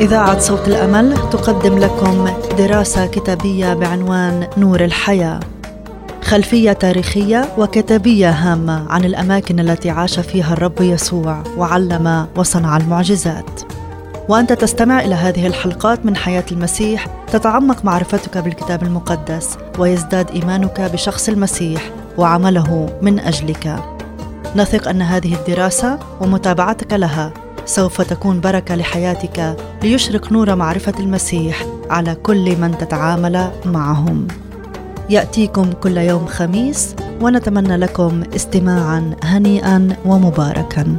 إذاعة صوت الأمل تقدم لكم دراسة كتابية بعنوان نور الحياة. خلفية تاريخية وكتابية هامة عن الأماكن التي عاش فيها الرب يسوع وعلم وصنع المعجزات. وأنت تستمع إلى هذه الحلقات من حياة المسيح تتعمق معرفتك بالكتاب المقدس ويزداد إيمانك بشخص المسيح وعمله من أجلك. نثق أن هذه الدراسة ومتابعتك لها سوف تكون بركة لحياتك ليشرق نور معرفة المسيح على كل من تتعامل معهم. يأتيكم كل يوم خميس ونتمنى لكم استماعا هنيئا ومباركا.